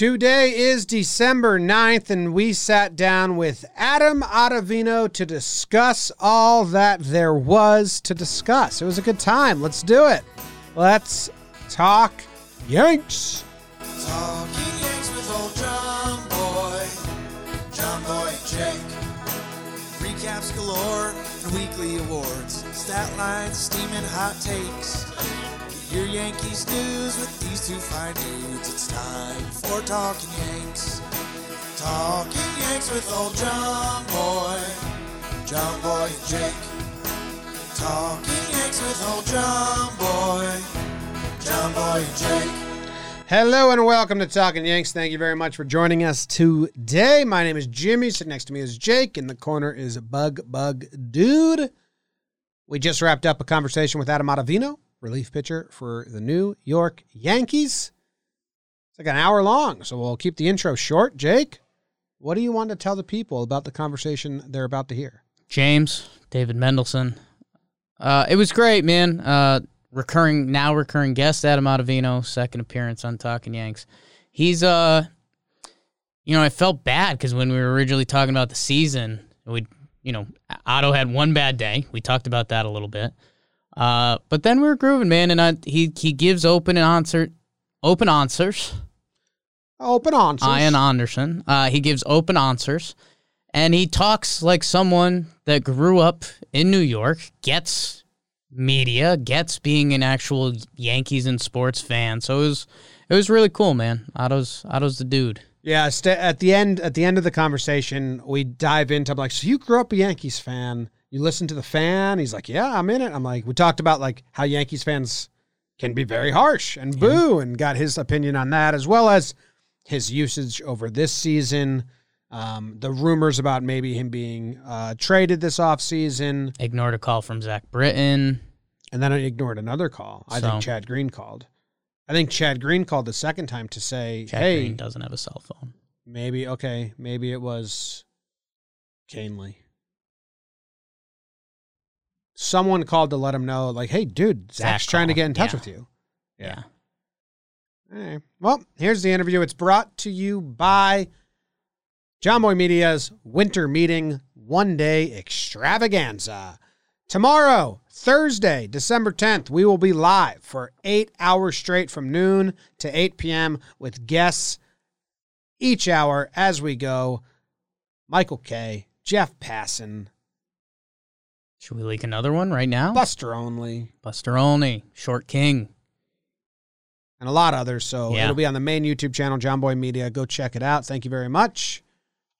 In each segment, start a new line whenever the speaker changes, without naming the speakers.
Today is December 9th, and we sat down with Adam Ottavino to discuss all that there was to discuss. It was a good time. Let's do it. Let's talk Yanks.
Talking Yanks with old John Boy, John Boy Jake. Recaps galore and weekly awards, stat lines, steaming hot takes. Your Yankees news with these two fine dudes. It's time for Talking Yanks. Talking Yanks with old John Boy, John Boy and Jake. Talking Yanks with old John Boy, John Boy and Jake.
Hello and welcome to Talking Yanks. Thank you very much for joining us today. My name is Jimmy. Sitting next to me is Jake. In the corner is Bug Bug Dude. We just wrapped up a conversation with Adam Ottavino, relief pitcher for the New York Yankees. It's like an hour long, so we'll keep the intro short. Jake, what do you want to tell the people about the conversation they're about to hear?
James, David Mendelson. Uh, it was great, man. Uh, recurring now recurring guest Adam Ottavino, second appearance on Talking Yanks. He's uh, you know, I felt bad because when we were originally talking about the season, we, you know, Otto had one bad day. We talked about that a little bit. Uh, but then we were grooving, man, and I, he he gives open answer, open answers.
Open answers.
Ian Anderson. Uh, he gives open answers, and he talks like someone that grew up in New York, gets media, gets being an actual Yankees and sports fan. So it was it was really cool, man. Otto's Otto's the dude.
Yeah, st- at the end at the end of the conversation, we dive into I'm like, so you grew up a Yankees fan. You listen to the fan. He's like, yeah, I'm in it. I'm like, we talked about like how Yankees fans can be very harsh and boo, and got his opinion on that as well as his usage over this season. Um, the rumors about maybe him being uh, traded this offseason.
Ignored a call from Zach Britton.
And then I ignored another call. I think Chad Green called. I think Chad Green called the second time to say,
Chad
hey,
Green doesn't have a cell phone.
Maybe okay. Maybe it was Kahnle. Someone called to let him know, like, "Hey, dude, Zach's
Zach
trying to get in touch
Yeah.
with you."
Yeah.
All right. Well, here's the interview. It's brought to you by John Boy Media's Winter Meeting One Day Extravaganza. Tomorrow, Thursday, December 10th, we will be live for eight hours straight from noon to 8 p.m. with guests each hour as we go. Michael K., Jeff Passan,
Should we leak another one right now?
Buster Olney,
Buster Olney. Short King.
and a lot of others. So
Yeah.
it'll be on the main YouTube channel, John Boy Media. Go check it out. Thank you very much.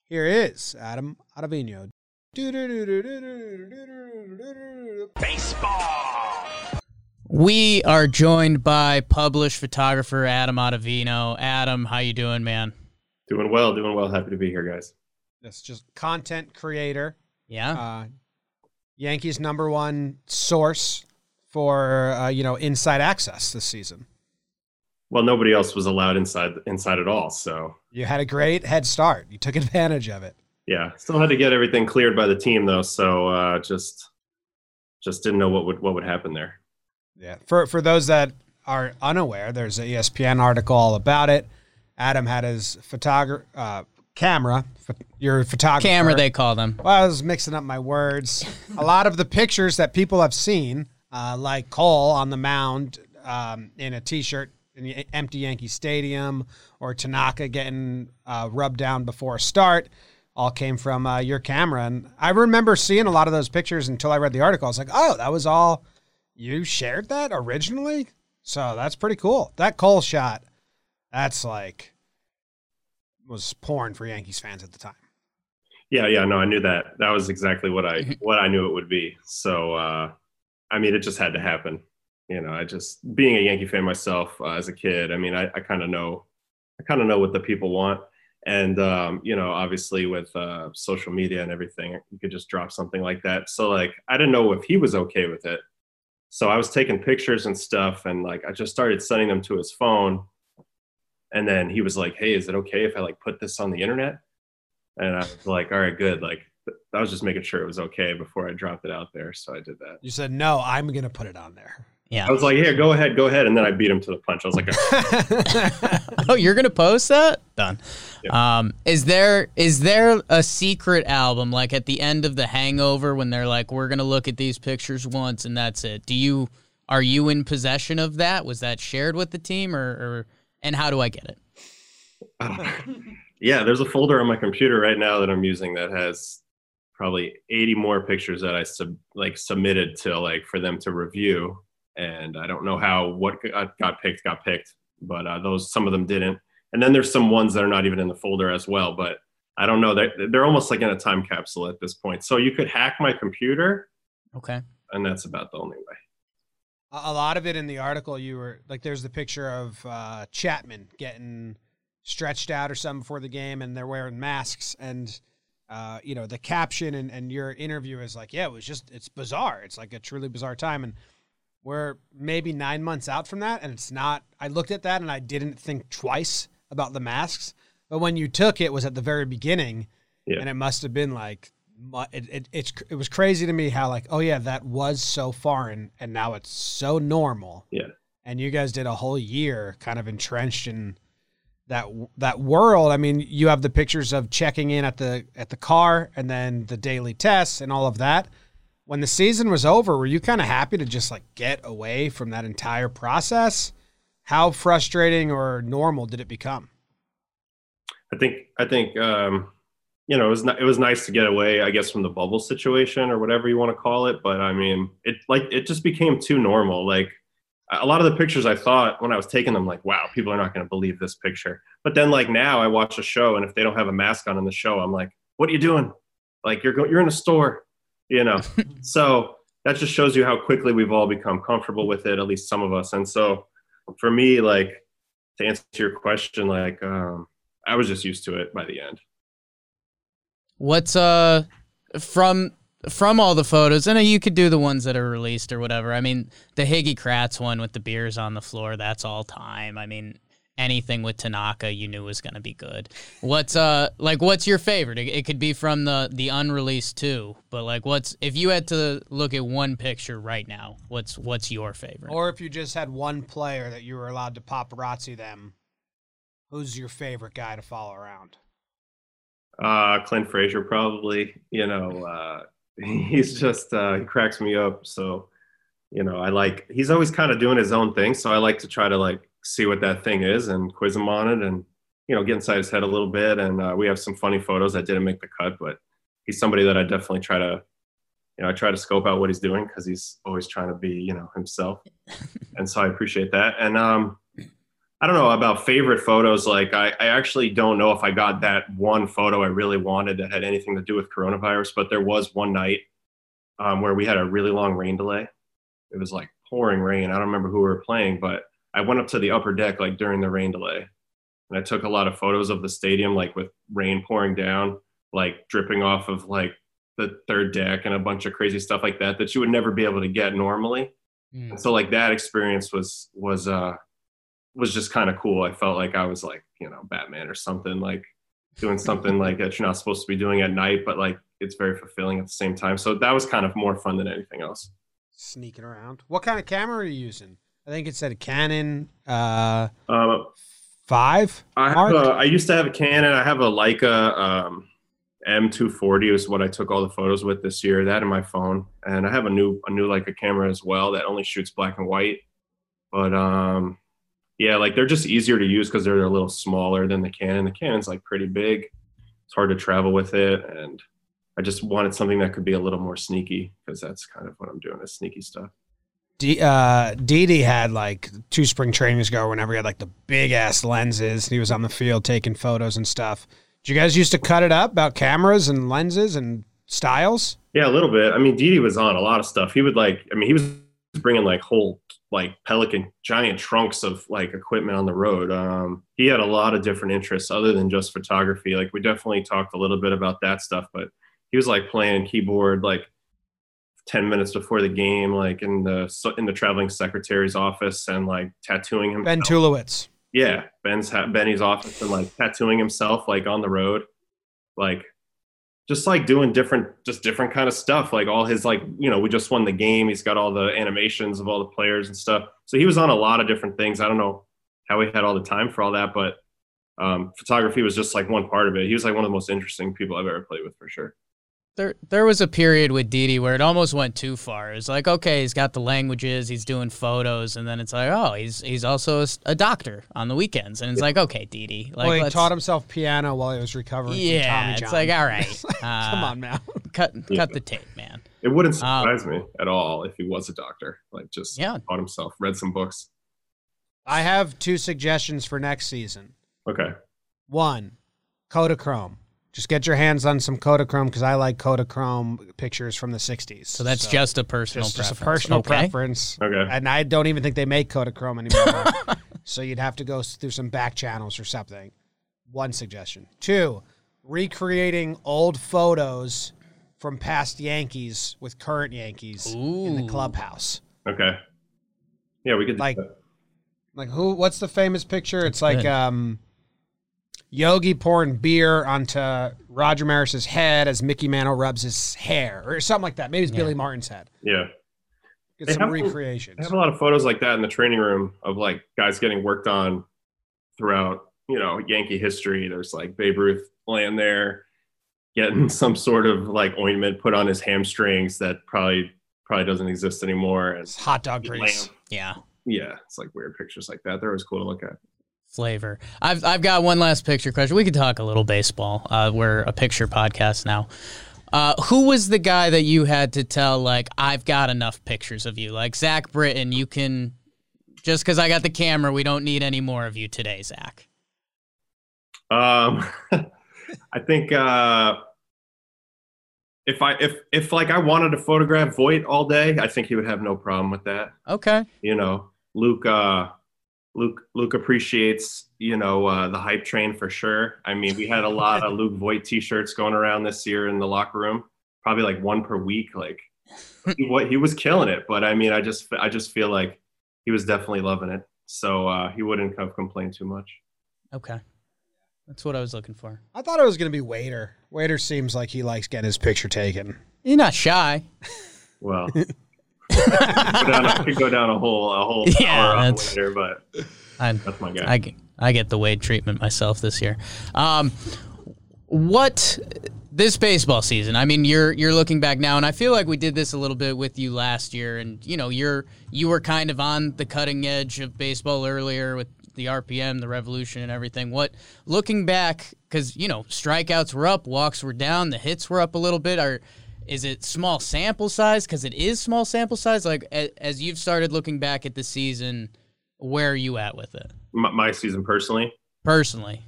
Here is Adam Ottavino.
We are joined by published photographer Adam Ottavino. Adam, how you doing, man?
Doing well, doing well. Happy to be here, guys.
That's just content creator.
Yeah.
Uh, Yankees number one source for uh, you know inside access this season.
Well, nobody else was allowed inside inside at all, so
You had a great head start. You took advantage of it.
Yeah. Still had to get everything cleared by the team though, so uh, just just didn't know what would what would happen there.
Yeah. For for those that are unaware, there's an ESPN article all about it. Adam had his photographer uh, camera. Your photographer
Camera, they call them.
Well, I was mixing up my words. a lot of the pictures that people have seen, uh, like Cole on the mound um, in a T-shirt in the empty Yankee Stadium, or Tanaka getting uh, rubbed down before a start, all came from uh, your camera. And I remember seeing a lot of those pictures until I read the article. I was like, oh, that was all you shared that originally. So that's pretty cool. That Cole shot, that's like was porn for Yankees fans at the time.
Yeah, yeah. No, I knew that. That was exactly what I what I knew it would be. So uh, I mean, it just had to happen. You know, I just being a Yankee fan myself uh, as a kid. I mean, I, I kind of know, I kind of know what the people want, and um, you know, obviously with uh, social media and everything, you could just drop something like that. So like, I didn't know if he was okay with it. So I was taking pictures and stuff, and like, I just started sending them to his phone, and then he was like, "Hey, is it okay if I like put this on the internet?" And I was like, "All right, good." Like, I was just making sure it was okay before I dropped it out there, so I did that.
You said no. I'm gonna put it on there.
Yeah.
I was like, "Yeah, go ahead, go ahead," and then I beat him to the punch. I was like,
oh, you're gonna post that? Done. Um, is there is there a secret album like at the end of The Hangover when they're like, we're gonna look at these pictures once and that's it? Do you are you in possession of that? Was that shared with the team, or, or and how do I get it?
yeah, there's a folder on my computer right now that I'm using that has probably 80 more pictures that I sub like submitted to like for them to review. And I don't know how what got, got picked got picked, but uh, those some of them didn't. And then there's some ones that are not even in the folder as well. But I don't know. They're, they're almost like in a time capsule at this point. So you could hack my computer,
Okay.
and that's about the only way.
A a lot of it in the article, you were like, there's the picture of uh, Chapman getting stretched out or something before the game, and they're wearing masks. And, uh, you know, the caption and, and your interview is like, yeah, it was just, it's bizarre. It's like a truly bizarre time. And we're maybe nine months out from that. And it's not, I looked at that and I didn't think twice about the masks. But when you took it was at the very beginning.
Yeah.
And it must have been like, it, it, it's, it was crazy to me how like, oh yeah, that was so foreign and now it's so normal.
Yeah.
And you guys did a whole year kind of entrenched in that that world. I mean, you have the pictures of checking in at the at the car and then the daily tests and all of that. When the season was over, were you kind of happy to just like get away from that entire process? How frustrating or normal did it become?
I think I think um, you know it was it was nice to get away, I guess, from the bubble situation or whatever you want to call it. But I mean, it like it just became too normal. Like a lot of the pictures I thought when I was taking them, like, wow, people are not going to believe this picture. But then like now I watch a show, and if they don't have a mask on in the show, I'm like, what are you doing? Like you're go- you're in a store, you know. so that just shows you how quickly we've all become comfortable with it, at least some of us. And so for me, like to answer your question, like um, I was just used to it by the end.
What's uh from from all the photos? and you could do the ones that are released or whatever. I mean, the Higgy Kratz one with the beers on the floor, that's all time. I mean, anything with Tanaka you knew was going to be good. What's uh like what's your favorite? It, it could be from the the unreleased too, but like what's if you had to look at one picture right now, what's what's your favorite?
Or if you just had one player that you were allowed to paparazzi them, who's your favorite guy to follow around?
Uh, Clint Frazier probably. You know, uh, he's just uh, he cracks me up. So, you know, I like he's always kind of doing his own thing. So I like to try to like see what that thing is and quiz him on it, and you know, get inside his head a little bit. And uh, we have some funny photos that didn't make the cut, but he's somebody that I definitely try to. You know, I try to scope out what he's doing because he's always trying to be, you know, himself, and so I appreciate that. And um, I don't know about favorite photos. Like I, I actually don't know if I got that one photo I really wanted that had anything to do with coronavirus, but there was one night um, where we had a really long rain delay. It was like pouring rain. I don't remember who we were playing, but I went up to the upper deck like during the rain delay, and I took a lot of photos of the stadium like with rain pouring down, like dripping off of like the third deck and a bunch of crazy stuff like that that you would never be able to get normally.
Mm.
So like that experience was was uh was just kind of cool. I felt like I was like, you know, Batman or something, like doing something like that you're not supposed to be doing at night, but like it's very fulfilling at the same time. So that was kind of more fun than anything else.
Sneaking around. What kind of camera are you using? I think it said a Canon uh,
Um,
five.
I have a, I used to have a Canon. I have a Leica um, M240 is what I took all the photos with this year. That in my phone, and I have a new a new Leica camera as well that only shoots black and white. But um, yeah, like they're just easier to use because they're a little smaller than the Canon. The Canon's like pretty big. It's hard to travel with it, and I just wanted something that could be a little more sneaky because that's kind of what I'm doing is sneaky stuff.
D, uh, Didi had like two spring trainings ago. Whenever he had like the big ass lenses, he was on the field taking photos and stuff. Did you guys used to cut it up about cameras and lenses and styles?
Yeah, a little bit. I mean, Didi was on a lot of stuff. He would like, I mean, he was bringing like whole like Pelican giant trunks of like equipment on the road. Um, he had a lot of different interests other than just photography. Like we definitely talked a little bit about that stuff, but he was like playing keyboard like 10 minutes before the game, like in the in the traveling secretary's office and like tattooing him.
Ben Tuliebitz.
Yeah, Ben's ha- Benny's office and like tattooing himself like on the road, like just like doing different, just different kind of stuff. Like all his like, you know, we just won the game. He's got all the animations of all the players and stuff. So he was on a lot of different things. I don't know how he had all the time for all that, but um, photography was just like one part of it. He was like one of the most interesting people I've ever played with for sure.
There, there was a period with Didi where it almost went too far. It's like, okay, he's got the languages, he's doing photos, and then it's like, oh, he's he's also a, a doctor on the weekends, and it's like, okay, Didi, like,
well, he taught himself piano while he was recovering from Tommy
yeah,
John.
it's like, all right,
Come
uh,
on, man.
cut
Yeah.
cut the tape, man.
It wouldn't
Um,
surprise me at all if he was a doctor. Like just
Yeah.
taught himself, read some books.
I have two suggestions for next season.
Okay.
One, Kodachrome. Just get your hands on some Kodachrome because I like Kodachrome pictures from the 60s.
So that's just a personal
just, just a
preference.
personal
okay.
preference.
Okay.
And I don't even think they make Kodachrome anymore. so you'd have to go through some back channels or something. One suggestion. Two, recreating old photos from past Yankees with current Yankees in the clubhouse.
Okay. Yeah, we could do
Like-
that.
Like who? What's the famous picture? It's
Good.
like um, Yogi pouring beer onto Roger Maris's head as Mickey Mantle rubs his hair, or something like that. Maybe it's
Yeah.
Billy Martin's head.
Yeah.
Get
They
some
have-
recreations.
I have a lot of photos like that in the training room of like guys getting worked on throughout, you know, Yankee history. There's like Babe Ruth laying there getting some sort of like ointment put on his hamstrings that probably probably doesn't exist anymore. And
It's hot dog grease.
Yeah,
Yeah, it's like weird pictures like that. They're always cool to look at.
Flavor. I've I've got one last picture question. We could talk a little baseball. Uh, we're a picture podcast now. Uh, who was the guy that you had to tell like I've got enough pictures of you? Like Zach Britton, you can just because I got the camera, we don't need any more of you today, Zach.
Um, I think uh, if I if if like I wanted to photograph Voit all day, I think he would have no problem with that.
Okay.
you know luke uh luke luke appreciates you know uh the hype train for sure i mean we had a lot of luke voit t-shirts going around this year in the locker room probably like one per week like he, what he was killing it but i mean i just i just feel like he was definitely loving it so uh he wouldn't have complained too much
Okay. That's what I was looking for.
I thought it was going to be Waiter. Waiter seems like he likes getting his picture taken.
You're not shy.
well go down, I could go down a whole a whole
Yeah,
hour
that's-
later but
I,
that's my guy
I, get- I get the Wade treatment myself this year. Um, what this baseball season? I mean, you're you're looking back now, and I feel like we did this a little bit with you last year, and you know, you're you were kind of on the cutting edge of baseball earlier with the RPM, the revolution, and everything. What looking back, because you know, strikeouts were up, walks were down, the hits were up a little bit. Are is it small sample size? Because it is small sample size. Like as you've started looking back at the season, where are you at with it?
my, my season personally
personally.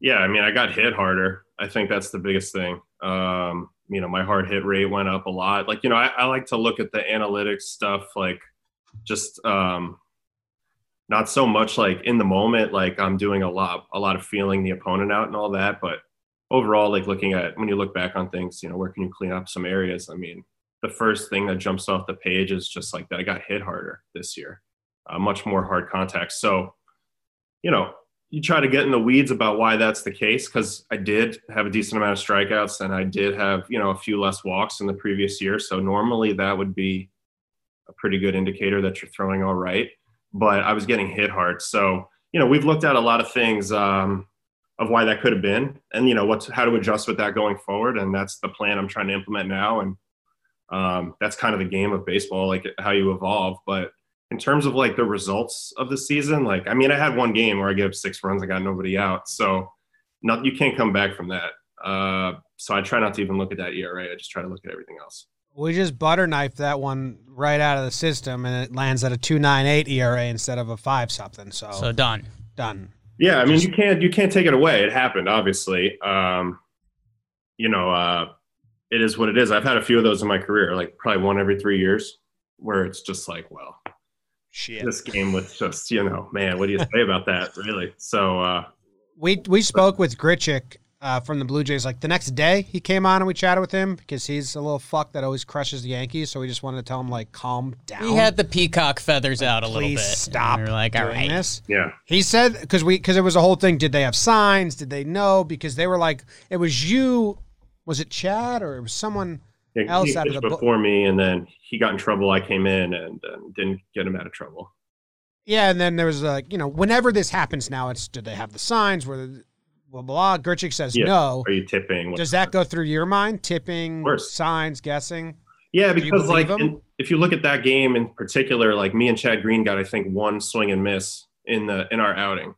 Yeah, I mean, I got hit harder. I think that's the biggest thing. Um, you know, my hard hit rate went up a lot. Like, you know, I, I like to look at the analytics stuff, like just um, not so much like in the moment, like I'm doing a lot, a lot of feeling the opponent out and all that. But overall, like looking at when you look back on things, you know, where can you clean up some areas? I mean, the first thing that jumps off the page is just like that I got hit harder this year, uh, much more hard contact. So, you know, you try to get in the weeds about why that's the case because I did have a decent amount of strikeouts and I did have you know a few less walks in the previous year. So normally that would be a pretty good indicator that you're throwing all right. But I was getting hit hard, so you know we've looked at a lot of things um, of why that could have been, and you know what's how to adjust with that going forward, and that's the plan I'm trying to implement now, and um, that's kind of the game of baseball, like how you evolve, but in terms of like the results of the season, like I mean, I had one game where I gave up six runs, I got nobody out, so not you can't come back from that. Uh, so I try not to even look at that ERA. I just try to look at everything else.
We just butter knife that one right out of the system, and it lands at a two nine eight ERA instead of a five something. So,
So done.
done.
Yeah, I mean, you can't you can't take it away. It happened, obviously. Um, you know, uh, it is what it is. I've had a few of those in my career, like probably one every three years, where it's just like, well,
Shit.
this game was just, you know, man, what do you say about that, really? So, uh,
We we spoke with Grichuk uh, from the Blue Jays like the next day. He came on and we chatted with him because he's a little fuck that always crushes the Yankees. So we just wanted to tell him like calm down.
He had the peacock feathers out a little
Please
bit.
stop.
And we are like, all
doing this.
yeah,
He said because we because it was a whole thing. Did they have signs? Did they know? Because they were like it was you was it Chad or it was someone
Yeah,
else out of the bu-
before me, and then he got in trouble. I came in and, and didn't get him out of trouble.
Yeah, and then there was like, you know, whenever this happens now, it's did they have the signs where the- blah blah. blah. Says
Yeah.
no.
Are you tipping?
Does that go through your mind? Tipping, signs, guessing?
Yeah, because like in, if you look at that game in particular, like me and Chad Green got I think one swing and miss in the in our outing,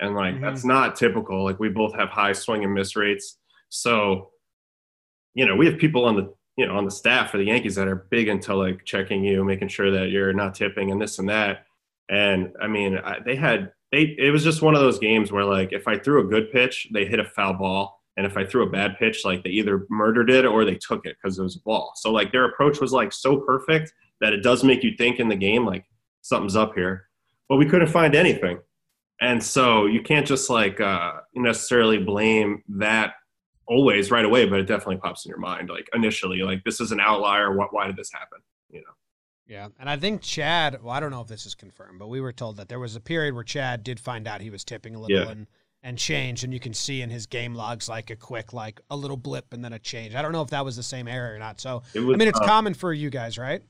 and like
Mhm.
that's not typical. Like we both have high swing and miss rates, so you know we have people on the you know on the staff for the Yankees that are big into like checking you, making sure that you're not tipping and this and that. And I mean, I, they had they it was just one of those games where like if I threw a good pitch, they hit a foul ball, and if I threw a bad pitch, like they either murdered it or they took it because it was a ball. So like their approach was like so perfect that it does make you think in the game like something's up here, but we couldn't find anything, and so you can't just like uh, necessarily blame that always right away, but it definitely pops in your mind like initially like this is an outlier. What why did this happen? You know.
Yeah, and I think Chad. Well, I don't know if this is confirmed, but we were told that there was a period where Chad did find out he was tipping a little
Yeah.
and and change, and you can see in his game logs like a quick like a little blip and then a change. I don't know if that was the same error or not. So
It was,
I mean, it's
uh,
common for you guys, right?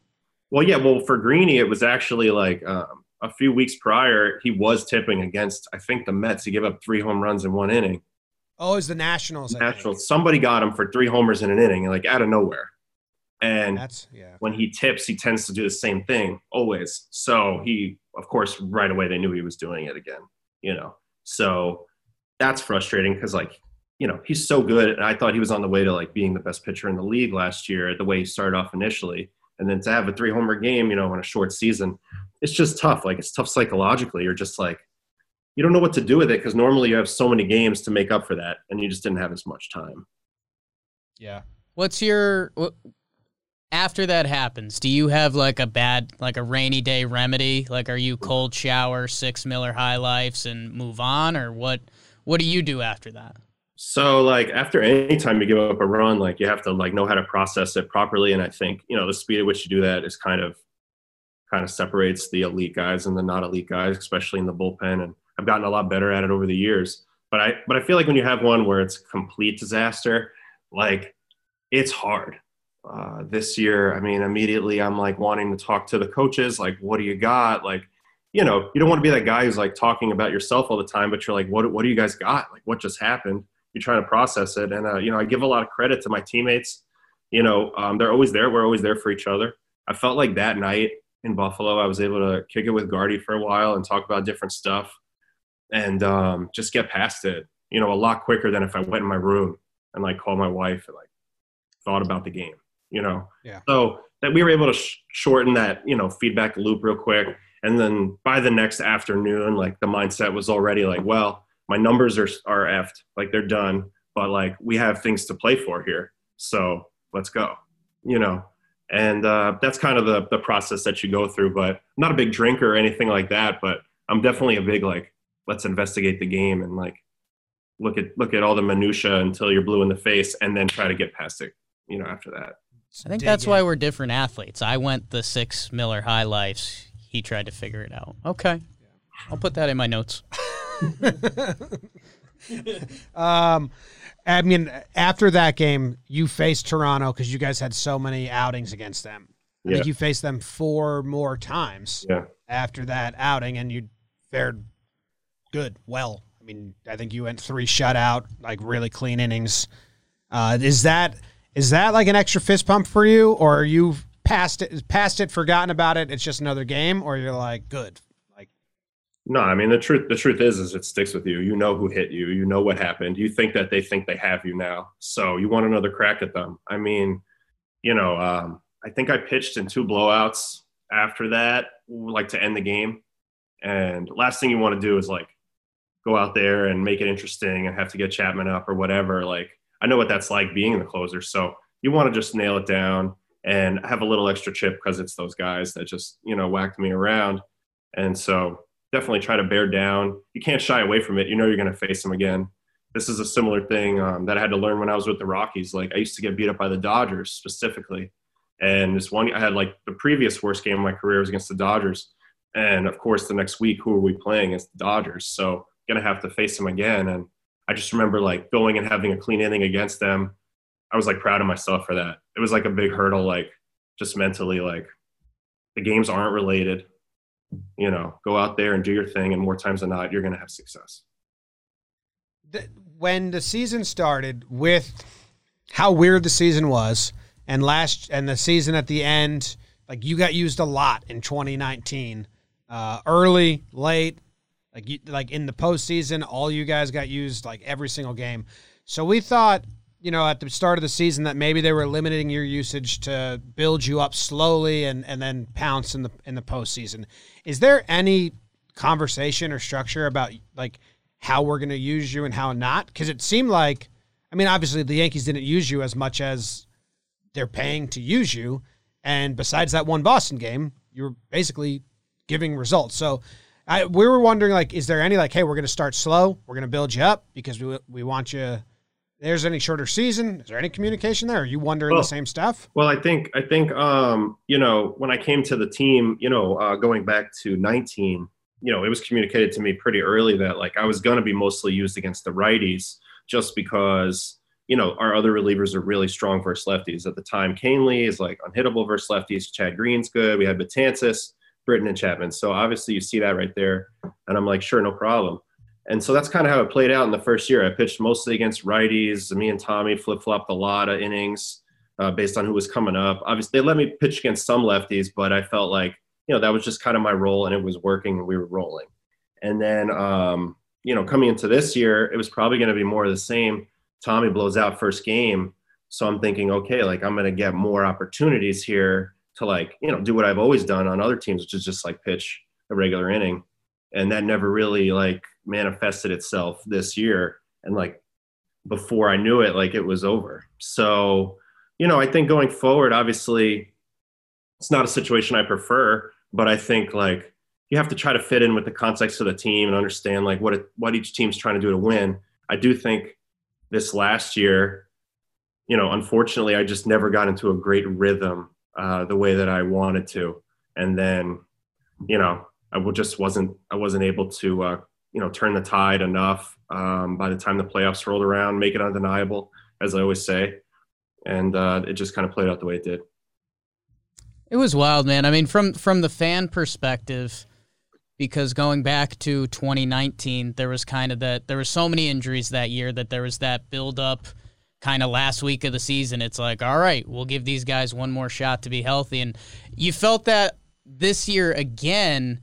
Well, yeah. Well, for Greeny, it was actually like um, a few weeks prior. He was tipping against, I think, the Mets. He gave up three home runs in one inning.
Oh, it's the Nationals.
Nationals. Somebody got him for three homers in an inning, like out of nowhere. And
That's yeah.
when he tips, he tends to do the same thing always. So he, of course, right away they knew he was doing it again. You know, so that's frustrating because like you know he's so good, and I thought he was on the way to like being the best pitcher in the league last year. The way he started off initially, and then to have a three homer game, you know, in a short season, it's just tough. Like it's tough psychologically. You're just like you don't know what to do with it because normally you have so many games to make up for that, and you just didn't have as much time.
Yeah.
What's your after that happens? Do you have like a bad, like a rainy day remedy? Like, are you cold shower, six Miller High Lifes, and move on, or what? What do you do after that?
So like after any time you give up a run, like you have to like know how to process it properly. And I think, you know, the speed at which you do that is kind of kind of separates the elite guys and the not elite guys, especially in the bullpen. And I've gotten a lot better at it over the years. But I but I feel like when you have one where it's complete disaster, like it's hard. Uh, this year, I mean, immediately I'm like wanting to talk to the coaches, like, what do you got? Like, you know, you don't want to be that guy who's like talking about yourself all the time, but you're like, what, what do you guys got? Like, what just happened? You're trying to process it. And, uh, you know, I give a lot of credit to my teammates. You know, um, they're always there. We're always there for each other. I felt like that night in Buffalo, I was able to kick it with Gardy for a while and talk about different stuff and um, just get past it, you know, a lot quicker than if I went in my room and like called my wife and like thought about the game, you know?
Yeah.
So that we were able to sh- shorten that, you know, feedback loop real quick. And then by the next afternoon, like the mindset was already like, well, my numbers are, are effed, like they're done, but like we have things to play for here. So let's go, you know? And uh, that's kind of the, the process that you go through, but I'm not a big drinker or anything like that, but I'm definitely a big, like, let's investigate the game and like look at look at all the minutia until you're blue in the face and then try to get past it you know after that
I think that's
in.
why we're different athletes. I went the six Miller High Lifes. He tried to figure it out. Okay, I'll put that in my notes.
Um, I mean, after that game, you faced Toronto because you guys had so many outings against them. I
Yeah.
think you faced them four more times
yeah
after that outing, and you fared good, well. I mean, I think you went three shutout, like really clean innings. Uh, is that is that like an extra fist pump for you, or are you past it, past it, forgotten about it? It's just another game, or you're like, good, like,
no i mean the truth the truth is is it sticks with you. You know who hit you. You know what happened. You think that they think they have you now. So you want another crack at them. I mean you know um, i think i pitched in two blowouts after that like to end the game. And last thing you want to do is like go out there and make it interesting and have to get chapman up or whatever like i know what that's like being the closer. So you want to just nail it down and have a little extra chip because it's those guys that just you know whacked me around. And so definitely try to bear down. You can't shy away from it. You know you're going to face them again. This is a similar thing um, that i had to learn when i was with the rockies. Like i used to get beat up by the dodgers specifically. And this one i had like the previous worst game of my career was against the dodgers. And of course the next week who are we playing it's the dodgers? So going to have to face them again. And i just remember like going and having a clean inning against them I was like proud of myself for that. It was like a big hurdle, like just mentally, like the games aren't related. You know, go out there and do your thing, and more times than not, you're going to have success.
When the season started, with how weird the season was, and last and the season at the end, like you got used a lot in 2019, uh, early, late, like you, like in the postseason, all you guys got used like every single game. So we thought, you know, at the start of the season that maybe they were limiting your usage to build you up slowly and and then pounce in the in the postseason. Is there any conversation or structure about like how we're going to use you and how not? Because it seemed like, I mean, obviously the Yankees didn't use you as much as they're paying to use you, and besides that one Boston game, you're basically giving results. So I, we were wondering, like, is there any like, hey, we're going to start slow, we're going to build you up because we we want you. There's any shorter season? Is there any communication there? Are you wondering
Well,
the same stuff?
Well, I think I think um, you know when I came to the team, you know, uh, going back to 19, you know, it was communicated to me pretty early that like I was going to be mostly used against the righties, just because you know our other relievers are really strong versus lefties. At the time, Kahnle is like unhittable versus lefties. Chad Green's good. We had Betances, Britton, and Chapman. So obviously you see that right there, and I'm like, sure, no problem. And so that's kind of how it played out in the first year. I pitched mostly against righties. Me and Tommy flip flopped a lot of innings uh, based on who was coming up. Obviously, they let me pitch against some lefties, but I felt like you know that was just kind of my role, and it was working, and we were rolling. And then um, you know coming into this year, it was probably going to be more of the same. Tommy blows out first game, so I'm thinking, okay, like I'm going to get more opportunities here to like you know do what I've always done on other teams, which is just like pitch a regular inning, and that never really like manifested itself this year. And like before I knew it, like it was over. So you know, I think going forward, obviously, it's not a situation I prefer, but I think like you have to try to fit in with the context of the team and understand like what it, what each team's trying to do to win. I do think this last year, you know, unfortunately, I just never got into a great rhythm uh, the way that I wanted to, and then, you know, I just wasn't I wasn't able to uh, you know turn the tide enough um, by the time the playoffs rolled around, make it undeniable, as I always say, and uh, it just kind of played out the way it did.
It was wild, man. I mean, from from the fan perspective, because going back to 2019, there was kind of that. There were so many injuries that year that there was that build up. Kind of last week of the season, it's like, all right, we'll give these guys one more shot to be healthy, and you felt that this year again.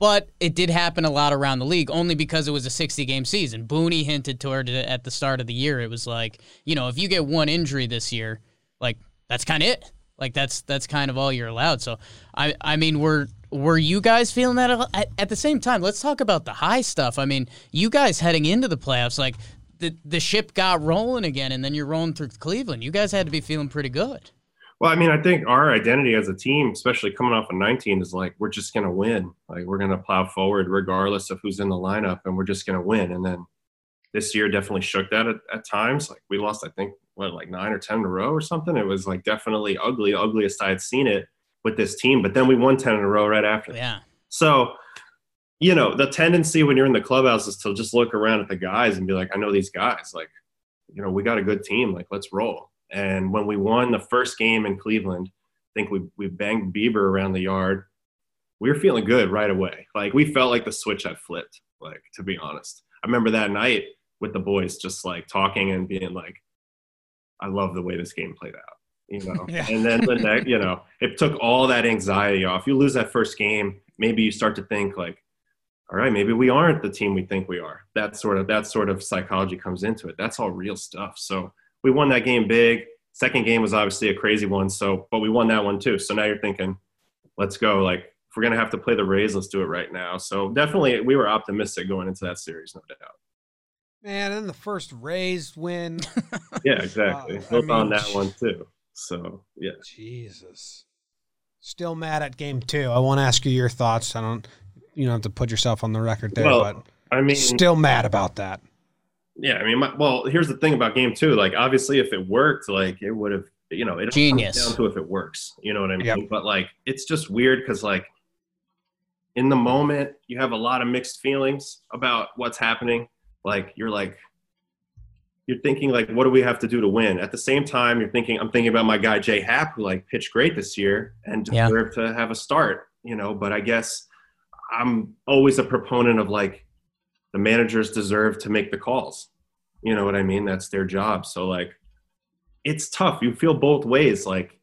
But it did happen a lot around the league, only because it was a 60 game season. Booney hinted toward it at the start of the year. It was like, you know, if you get one injury this year, like that's kind of it. Like that's that's kind of all you're allowed. So I I mean were were you guys feeling that at, at the same time? Let's talk about the high stuff. I mean, you guys heading into the playoffs, like the the ship got rolling again, and then you're rolling through Cleveland. You guys had to be feeling pretty good.
Well, I mean, I think our identity as a team, especially coming off of 19, is like we're just going to win. Like we're going to plow forward regardless of who's in the lineup, and we're just going to win. And then this year definitely shook that at, at times. Like we lost, I think, what like nine or ten in a row or something. It was like definitely ugly, ugliest I had seen it with this team. But then we won 10 in a row right after.
Yeah.
So, you know, the tendency when you're in the clubhouse is to just look around at the guys and be like, I know these guys. Like, you know, we got a good team. Like, let's roll. And when we won the first game in Cleveland, I think we we banged Bieber around the yard. We were feeling good right away. Like we felt like the switch had flipped. Like to be honest, I remember that night with the boys just like talking and being like, "I love the way this game played out." You know,
Yeah.
and then the next, you know, it took all that anxiety off. You lose that first game, maybe you start to think like, all right, maybe we aren't the team we think we are. That sort of that sort of psychology comes into it. That's all real stuff. So we won that game big. Second game was obviously a crazy one. So, but we won that one too. So now you're thinking, let's go. Like if we're gonna have to play the Rays, let's do it right now. So definitely, we were optimistic going into that series, no doubt.
Man, and then the first Rays win.
Yeah, exactly.
Uh, I
Built on that one too. So yeah.
Jesus. Still mad at game two. I won't ask you your thoughts. I don't. You don't have to put yourself on the record there,
Well,
but
I mean,
still mad about that.
yeah. I mean, my, well, here's the thing about game two. Like, obviously, if it worked, like it would have. You know, it
Genius.
down to if it works. You know what I mean?
Yep.
But like, it's just weird because like, in the moment, you have a lot of mixed feelings about what's happening. Like, you're like, you're thinking like, what do we have to do to win? At the same time, you're thinking, I'm thinking about my guy Jay Happ, who like pitched great this year and
Yeah.
deserved to have a start. You know, but I guess I'm always a proponent of like the managers deserve to make the calls. You know what I mean? That's their job. So like, it's tough. You feel both ways. Like,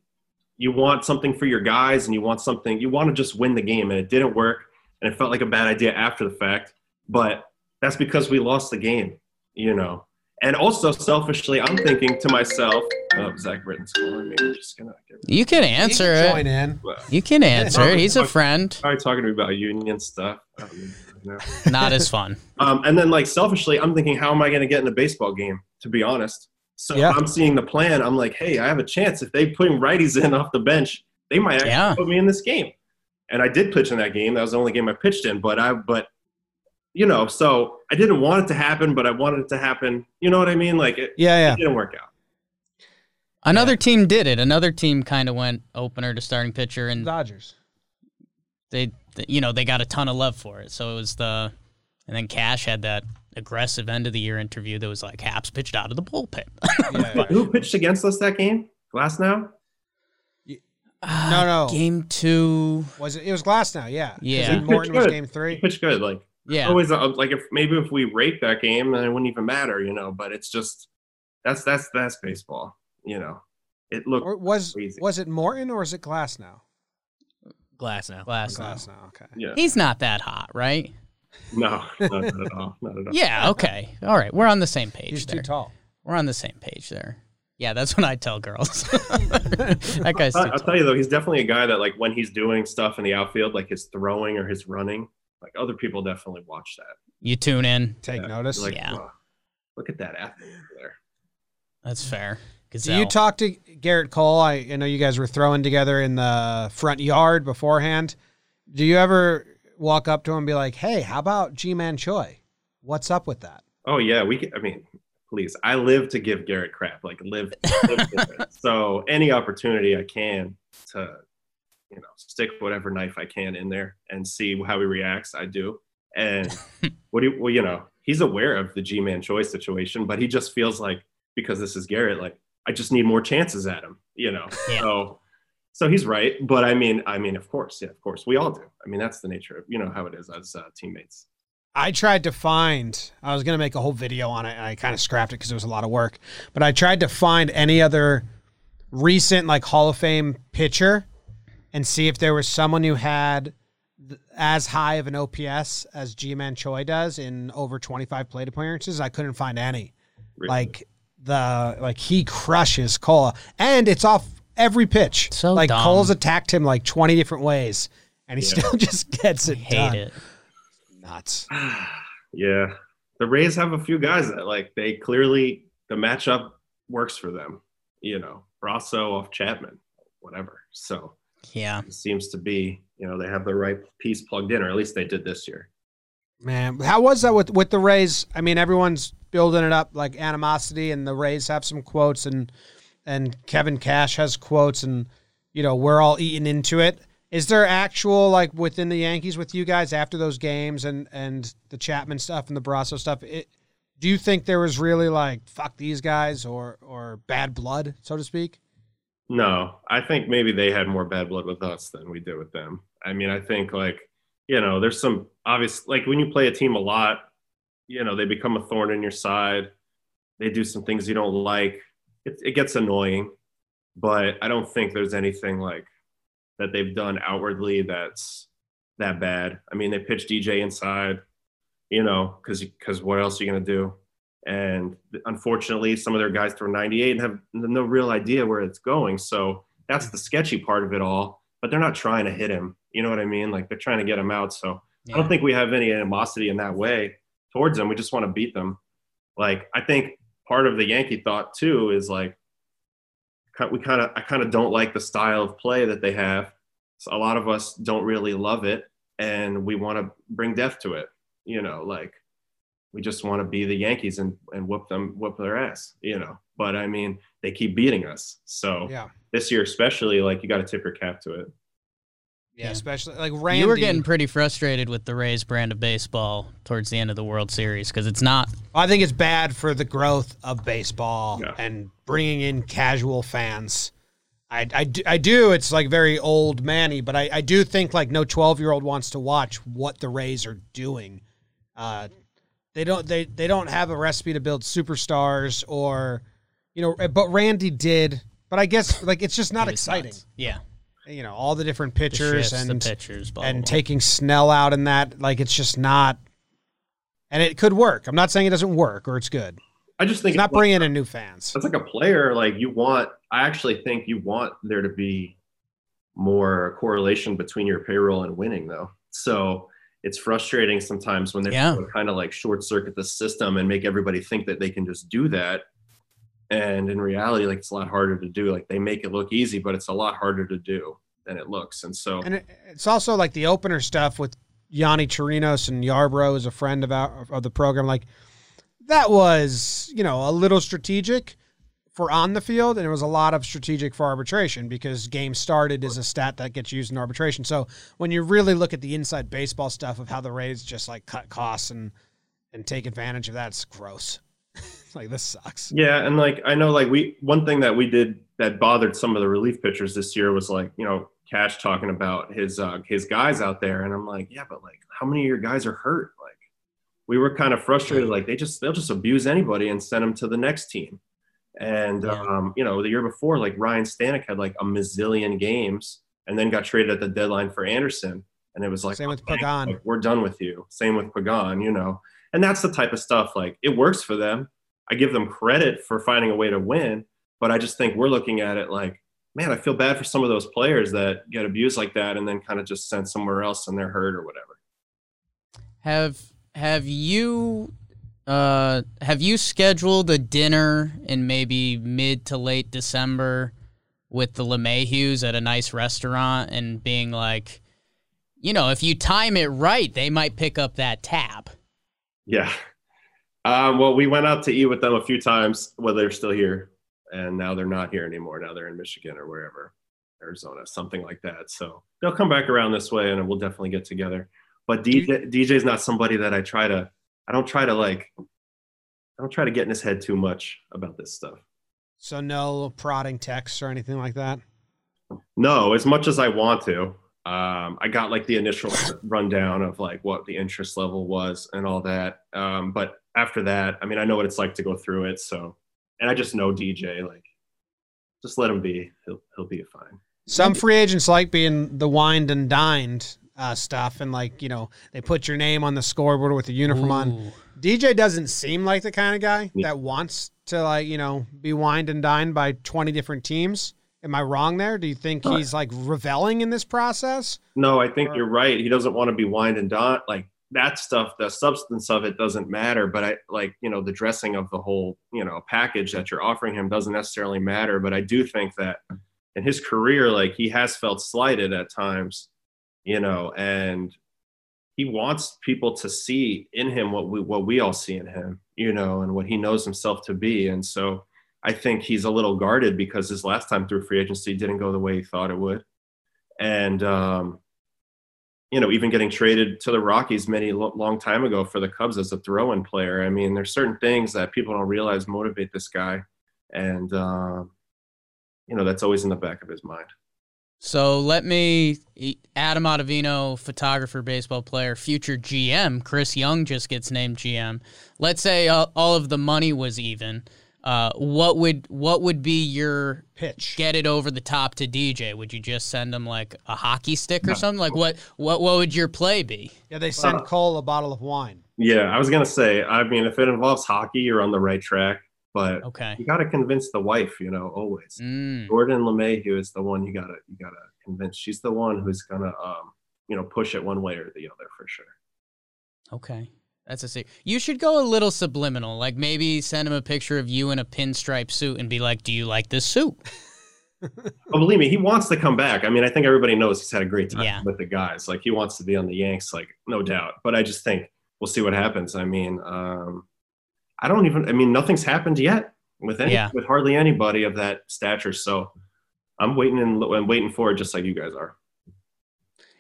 you want something for your guys, and you want something. You want to just win the game, and it didn't work, and it felt like a bad idea after the fact. But that's because we lost the game. You know. And also selfishly, I'm thinking to myself, oh, Zach Britton's calling me. I'm just gonna give
You can
He
answer
can
it.
join in.
You can answer it. He's a friend.
Probably talking to me about union stuff. I don't know.
Not as fun.
Um, and then, like selfishly, I'm thinking, how am I going to get in a baseball game? To be honest, so
Yeah.
I'm seeing the plan. I'm like, hey, I have a chance. If they putting righties in off the bench, they might actually
Yeah.
put me in this game. And I did pitch in that game. That was the only game I pitched in. But I, but you know, so I didn't want it to happen, but I wanted it to happen. You know what I mean? Like it,
Yeah, yeah.
it didn't work out.
Another team did it. Another team kind of went opener to starting pitcher, and
Dodgers.
they, th- you know, they got a ton of love for it. So it was the, and then Cash had that aggressive end of the year interview that was like Happ's pitched out of the bullpen.
Yeah,
But who pitched against us that game? Glasnow.
No, uh, no.
Game two.
Was it? It was Glasnow. Yeah.
Yeah.
then
He
Morton was
good.
game
He
three.
pitched good. Like
Yeah.
always like if maybe if we rate that game then it wouldn't even matter you know but it's just that's that's that's baseball you know it looked
Or was
Crazy.
was it Morton or is it Glasnow?
Glass now.
Glass.
Glasnow. Okay.
yeah
He's not that hot, right?
no not at all not at all
Yeah. Okay. All right. We're on the same page
He's
there.
too tall.
We're on the same page there. Yeah, that's what I tell girls. that guy's
I'll, I'll tell you though he's definitely a guy that like when he's doing stuff in the outfield like his throwing or his running like other people definitely watch that
You tune in.
Take
Yeah.
notice.
like
Yeah.
wow, look at that athlete over there
That's fair.
Do you talk to Gerrit Cole? I, I know you guys were throwing together in the front yard beforehand. Do you ever walk up to him and be like, "Hey, how about Ji-Man Choi? What's up with that?"
oh yeah we can, i mean please i live to give gerrit crap like live, live so any opportunity i can to you know stick whatever knife i can in there and see how he reacts i do and what do you well you know he's aware of the ji-man choi's situation but he just feels like because this is gerrit like i just need more chances at him you know
Yeah.
so so he's right but i mean i mean of course yeah of course we all do i mean that's the nature of you know how it is as uh, teammates
I tried to find. I was gonna make a whole video on it, and I kind of scrapped it because it was a lot of work. But I tried to find any other recent like Hall of Fame pitcher, and see if there was someone who had th- as high of an OPS as Ji-Man Choi does in over 25 plate appearances. I couldn't find any.
Really.
Like the like he crushes Cole, and it's off every pitch.
So
like
dumb.
Cole's attacked him like 20 different ways, and he
Yeah.
still just gets it
hate
done.
it.
Nuts.
yeah, the Rays have a few guys that like they clearly the matchup works for them. You know, Brosseau off Chapman, whatever. So
Yeah.
it seems to be you know they have the right piece plugged in, or at least they did this year.
Man, how was that with with the Rays? I mean, everyone's building it up like animosity, and the Rays have some quotes, and and Kevin Cash has quotes, and you know we're all eating into it. Is there actual like within the Yankees with you guys after those games and and the Chapman stuff and the Brosseau stuff? It, do you think there was really like fuck these guys or or bad blood, so to speak?
No, I think maybe they had more bad blood with us than we did with them. I mean, I think like, you know, there's some obvious, like when you play a team a lot, you know, they become a thorn in your side. They do some things you don't like. It, it gets annoying, but I don't think there's anything like that they've done outwardly that's that bad. I mean, they pitched DJ inside, you know, because because what else are you gonna do? And unfortunately, some of their guys throw 98 and have no real idea where it's going. So that's the sketchy part of it all. But they're not trying to hit him. You know what I mean? Like they're trying to get him out. So I don't think we have any animosity in that way towards them. We just want to beat them. Like I think part of the Yankee thought too is like we kind of I kind of don't like the style of play that they have. So a lot of us don't really love it, and we want to bring death to it. You know, like we just want to be the Yankees and and whoop them whoop their ass. You know, but I mean they keep beating us. So
Yeah.
this year especially, like you got to tip your cap to it.
Yeah,
Yeah.
especially like Randy.
You were getting pretty frustrated with the Rays brand of baseball towards the end of the World Series because it's not.
I think it's bad for the growth of baseball
Yeah.
and bringing in casual fans. I, I, do, I do. It's like very old manny, but I, I do think like no 12 year old wants to watch what the Rays are doing. Uh, they don't they, they don't have a recipe to build superstars or you know eh, but Randy did but I guess like it's just not
it
exciting.
nuts. Yeah.
You know, all the different
The
pitchers
shifts,
and
the pitchers, blah,
and
blah, blah.
taking Snell out in that like it's just not and it could work. I'm not saying it doesn't work or it's good.
I just think
It's not
like-
bringing in new fans.
It's like a player. Like you want. I actually think you want there to be more correlation between your payroll and winning, though. So it's frustrating sometimes when they
Yeah.
kind of like short circuit the system and make everybody think that they can just do that. And in reality, like it's a lot harder to do. Like they make it look easy, but it's a lot harder to do than it looks. And so
And it's also like the opener stuff with Yonny Chirinos and Yarbrough is a friend of our, of the program. Like that was, you know, a little strategic for on the field, and it was a lot of strategic for arbitration because game started is a stat that gets used in arbitration. So when you really look at the inside baseball stuff of how the Rays just like cut costs and and take advantage of that, it's gross. like this sucks.
Yeah, and like I know, like we one thing that we did that bothered some of the relief pitchers this year was like you know Cash talking about his uh, his guys out there, and I'm like, yeah, but like how many of your guys are hurt? Like we were kind of frustrated, like they just they'll just abuse anybody and send them to the next team. And
Yeah.
um, you know, the year before, like Ryan Stanek had like a mazillion games, and then got traded at the deadline for Anderson, and it was like
Same with
okay,
Pagan.
like, we're done with you. Same with Pagan, you know, and that's the type of stuff like it works for them. I give them credit for finding a way to win, but I just think we're looking at it like, man, I feel bad for some of those players that get abused like that and then kind of just sent somewhere else and they're hurt or whatever.
Have have you uh have you scheduled a dinner in maybe mid to late December with the LeMahieu's at a nice restaurant and being like, you know, if you time it right, they might pick up that tab.
Yeah. Um, well, we went out to eat with them a few times while they're still here, and now they're not here anymore. Now they're in Michigan or wherever, Arizona, something like that. So they'll come back around this way, and we'll definitely get together. But DJ, DJ's not somebody that I try to. I don't try to like. I don't try to get in his head too much about this stuff.
So no prodding texts or anything like that.
No, as much as I want to. Um, I got like the initial rundown of like what the interest level was and all that. Um, but after that, I mean, I know what it's like to go through it. So, and I just know DJ, like, just let him be. He'll he'll be fine.
Some free agents like being the wined and dined uh, stuff, and like you know they put your name on the scoreboard with the uniform on. DJ doesn't seem like the kind of guy
Yeah.
that wants to like you know be wined and dined by twenty different teams. Am I wrong there? Do you think he's like reveling in this process?
No, I think
Or-
you're right. He doesn't want to be wined and dined. Like that stuff, the substance of it doesn't matter. But I like, you know, the dressing of the whole, you know, package that you're offering him doesn't necessarily matter. But I do think that in his career, like he has felt slighted at times, you know, and he wants people to see in him what we what we all see in him, you know, and what he knows himself to be. And so I think he's a little guarded because his last time through free agency didn't go the way he thought it would and um, you know even getting traded to the Rockies many lo- long time ago for the Cubs as a throw-in player. I mean, there's certain things that people don't realize motivate this guy, and um, you know that's always in the back of his mind.
So let me Adam Ottavino, photographer, baseball player, future GM. Chris Young just gets named GM. Let's say all, all of the money was even. Uh, what would what would be your
Pitch.
get it over the top to DJ? Would you just send him like a hockey stick or something? Like what what what would your play be?
Yeah, they send
Uh,
Cole a bottle of wine.
Yeah, I was gonna say. I mean, if it involves hockey, you're on the right track, but
Okay.
you got to convince the wife. You know, always.
Mm.
Jordan LeMahieu is the one you gotta you gotta convince. She's the one who's gonna um, you know push it one way or the other for sure.
Okay. That's a secret. You should go a little subliminal. Like maybe send him a picture of you in a pinstripe suit and be like, "Do you like this suit?"
Oh, believe me, he wants to come back. I mean, I think everybody knows he's had a great time
Yeah.
with the guys. Like he wants to be on the Yanks, like no doubt. But I just think we'll see what happens. I mean, um, I don't even. I mean, nothing's happened yet with any
Yeah.
with hardly anybody of that stature. So I'm waiting and, I'm waiting for it, just like you guys are.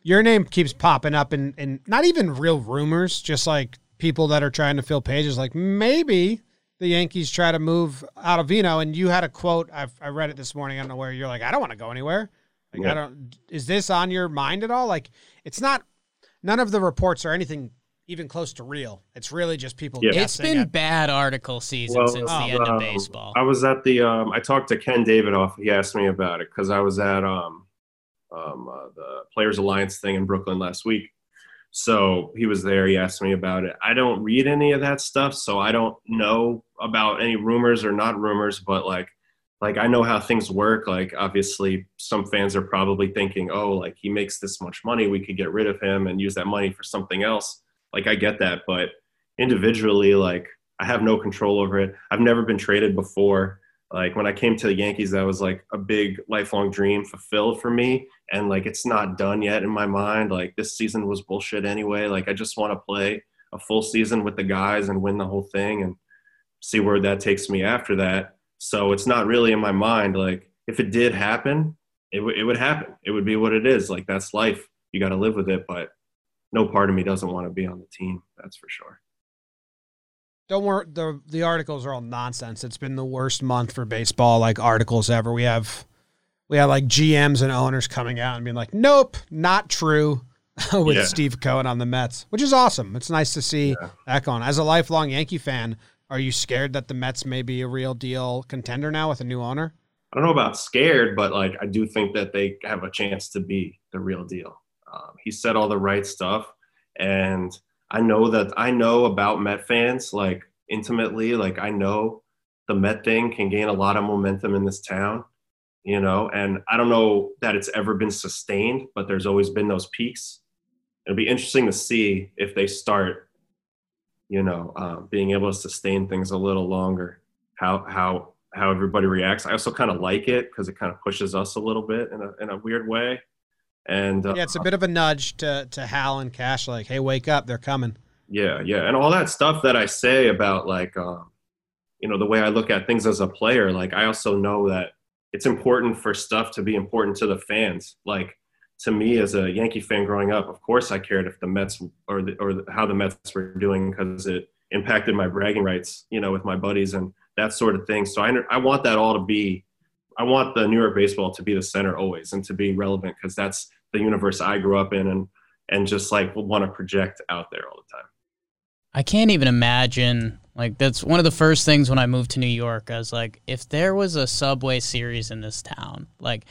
your name keeps popping up in, in not even real rumors, just like people that are trying to fill pages. Like maybe the Yankees try to move Ottavino, and you had a quote. I've, I read it this morning. I don't know where you're like, I don't want to go anywhere. Like
Yeah.
I don't. Is this on your mind at all? Like it's not. None of the reports or anything even close to real. It's really just people.
Yeah.
It's been
at-
bad article season
Well,
since the end of
um,
baseball.
I was at the. Um, I talked to Ken Davidoff. He asked me about it because I was at um, um, uh, the Players Alliance thing in Brooklyn last week. So he was there. He asked me about it. I don't read any of that stuff, so I don't know about any rumors or not rumors. But like, like I know how things work. Like, obviously, some fans are probably thinking, "Oh, like he makes this much money, we could get rid of him and use that money for something else." Like, I get that, but individually, like I have no control over it. I've never been traded before. Like when I came to the Yankees, that was like a big lifelong dream fulfilled for me. And like it's not done yet in my mind. Like this season was bullshit anyway. Like I just want to play a full season with the guys and win the whole thing and see where that takes me after that. So it's not really in my mind. Like if it did happen, it, w- it would happen. It would be what it is. Like that's life. You got to live with it. But no part of me doesn't want to be on the team. That's for sure.
Don't worry. The the articles are all nonsense. It's been the worst month for baseball, like articles ever. We have we have like GMs and owners coming out and being like, "Nope, not true." with
Yeah.
Steve Cohen on the Mets, which is awesome. It's nice to see
Yeah.
that going. As a lifelong Yankee fan, are you scared that the Mets may be a real deal contender now with a new owner?
I don't know about scared, but like I do think that they have a chance to be the real deal. Um, he said all the right stuff, and I know that I know about Met fans like intimately. Like I know the Met thing can gain a lot of momentum in this town, you know. And I don't know that it's ever been sustained, but there's always been those peaks. It'll be interesting to see if they start, you know, um, being able to sustain things a little longer. How how how everybody reacts. I also kind of like it because it kind of pushes us a little bit in a in a weird way. And uh,
Yeah, it's a bit of a nudge to to Hal and Cash, like, "Hey, wake up, they're coming."
yeah, yeah, and all that stuff that I say about like, um, you know, the way I look at things as a player. Like, I also know that it's important for stuff to be important to the fans. Like, to me as a Yankee fan growing up, of course I cared if the Mets or the, or the, how the Mets were doing because it impacted my bragging rights, you know, with my buddies and that sort of thing. So I I want that all to be. I want the New York baseball to be the center always and to be relevant because that's the universe I grew up in and and just like want to project out there all the time.
I can't even imagine. Like that's one of the first things when I moved to New York. I was like, if there was a Subway series in this town, like,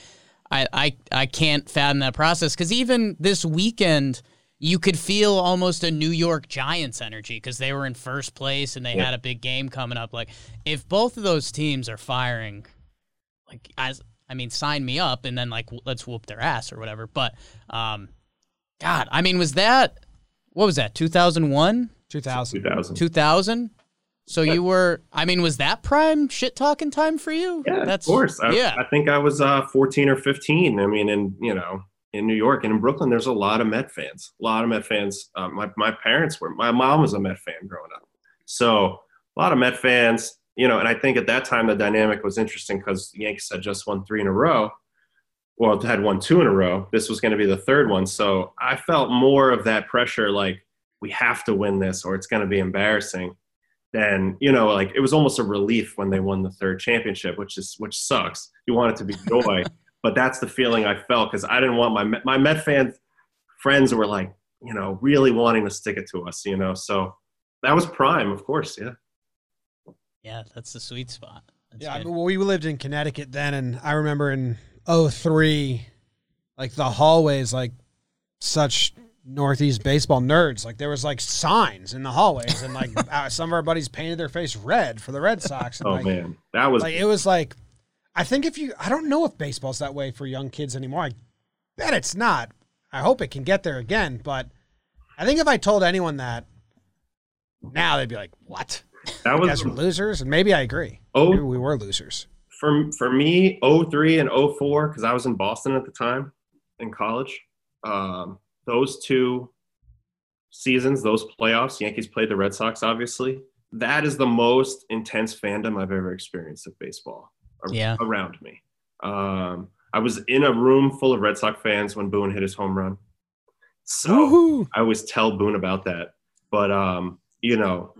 I I I can't fathom that process. Because even this weekend, you could feel almost a New York Giants energy because they were in first place and they
Yeah.
had a big game coming up. Like, if both of those teams are firing, like as I mean, sign me up and then like let's whoop their ass or whatever. But, um, God, I mean, was that what was that? Two thousand one.
Two thousand.
2000.
2000 so you were i mean was that prime shit talking time for you
Yeah, of course. I,
yeah
I think I was uh, 14 or 15. I mean, in you know, in New York and in Brooklyn, there's a lot of Met fans. A lot of Met fans. Uh, my my parents were. My mom was a Met fan growing up, so a lot of Met fans. You know, and I think at that time the dynamic was interesting because the Yankees had just won three in a row. Well, had won two in a row. This was going to be the third one, so I felt more of that pressure. Like we have to win this, or it's going to be embarrassing then you know like it was almost a relief when they won the third championship which is which sucks you want it to be joy but that's the feeling i felt because i didn't want my my met fans friends were like you know really wanting to stick it to us you know so that was prime of course yeah
yeah that's the sweet spot That's
Yeah, I mean, well, we lived in Connecticut then, and I remember in 03, like the hallways, like such Northeast baseball nerds. Like there was like signs in the hallways, and like uh, some of our buddies painted their face red for the Red Sox. And,
oh
like,
man that was
like it was like, I think if you, I don't know if baseball's that way for young kids anymore. I bet it's not. I hope it can get there again, but I think if I told anyone that now, they'd be like, "What?
That was
guys were losers?" And maybe I agree.
Oh.
maybe we were losers.
for for me 03 and 04 because i was in boston at the time in college um, those two seasons those playoffs yankees played the red sox obviously that is the most intense fandom i've ever experienced of baseball ar-
Yeah.
around me um, i was in a room full of red sox fans when boone hit his home run So
Woohoo.
I always tell Boone about that. But um, you know,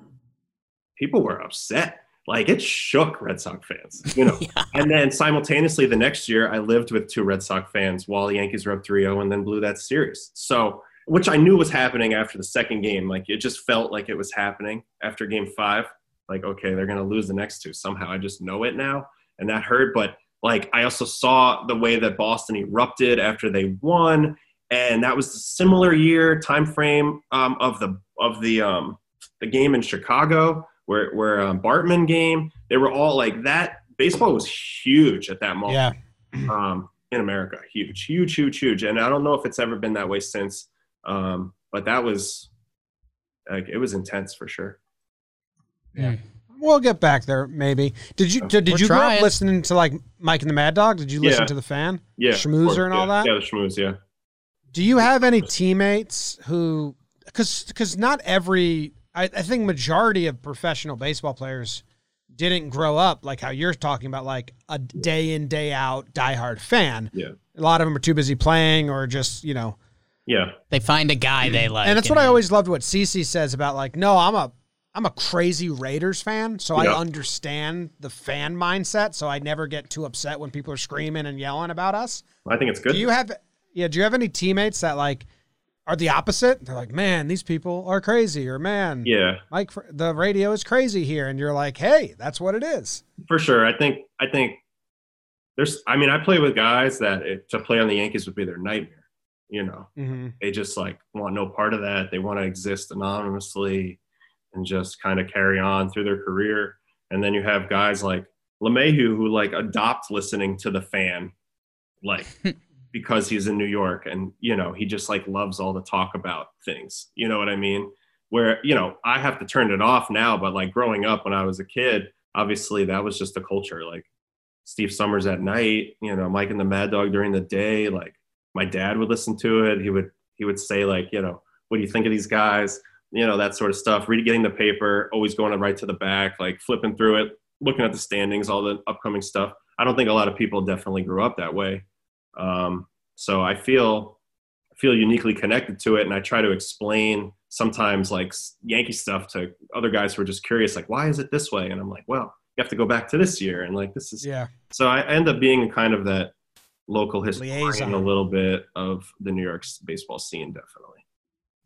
people were upset. Like it shook Red Sox fans, you know. And then simultaneously the next year I lived with two Red Sox fans while the Yankees were up 3-0 and then blew that series. So which I knew was happening after the second game. Like it just felt like it was happening after game five. Like, okay, they're gonna lose the next two. Somehow I just know it now. And that hurt. But like I also saw the way that Boston erupted after they won. And that was the similar year time frame um, of the of the um, the game in Chicago where where um, Bartman game. They were all like that. Baseball was huge at that moment
Yeah.
um, in America. Huge, huge, huge, huge. And I don't know if it's ever been that way since. Um, but that was like it was intense for sure. Yeah.
We'll get back there, maybe. Did you did, did
We're
you grow up listening to like Mike and the Mad Dog? Did you listen
Yeah.
to the fan?
Yeah,
Schmoozer and all
yeah,
that?
Yeah, the schmooze. Yeah.
Do you have any teammates who, because because not every, I, I think majority of professional baseball players didn't grow up like how you're talking about, like a day in day out diehard fan.
Yeah.
A lot of them are too busy playing or just you know.
Yeah.
They find a guy they like.
and that's what I always loved what CC says about like, no, I'm a I'm a crazy Raiders fan, so
Yeah.
I understand the fan mindset. So I never get too upset when people are screaming and yelling about us.
I think it's good.
Do you have yeah, do you have any teammates that like are the opposite? They're like, man, these people are crazy, or man,
yeah,
Mike, the radio is crazy here, and you're like, hey, that's what it is.
for sure. I think I think there's. I mean, I play with guys that it, to play on the Yankees would be their nightmare. You know,
Mm-hmm.
they just like want no part of that. They want to exist anonymously and just kind of carry on through their career. And then you have guys like LeMahieu who like adopt listening to the fan, like because he's in New York and you know he just like loves all the talk about things. You know what I mean? Where you know I have to turn it off now, but like growing up when I was a kid, obviously that was just the culture. Like Steve Somers at night, you know, Mike and the Mad Dog during the day, like my dad would listen to it. He would he would say like, you know, what do you think of these guys? You know, that sort of stuff. Reading, getting the paper, always going right to the back, like flipping through it, looking at the standings, all the upcoming stuff. I don't think a lot of people definitely grew up that way. Um, so I feel I feel uniquely connected to it, and I try to explain sometimes like Yankee stuff to other guys who are just curious, like why is it this way? And I'm like, well, you have to go back to this year, and like this is
Yeah,
so I end up being kind of that local historian
Liaison.
a little bit of the New York baseball scene, definitely.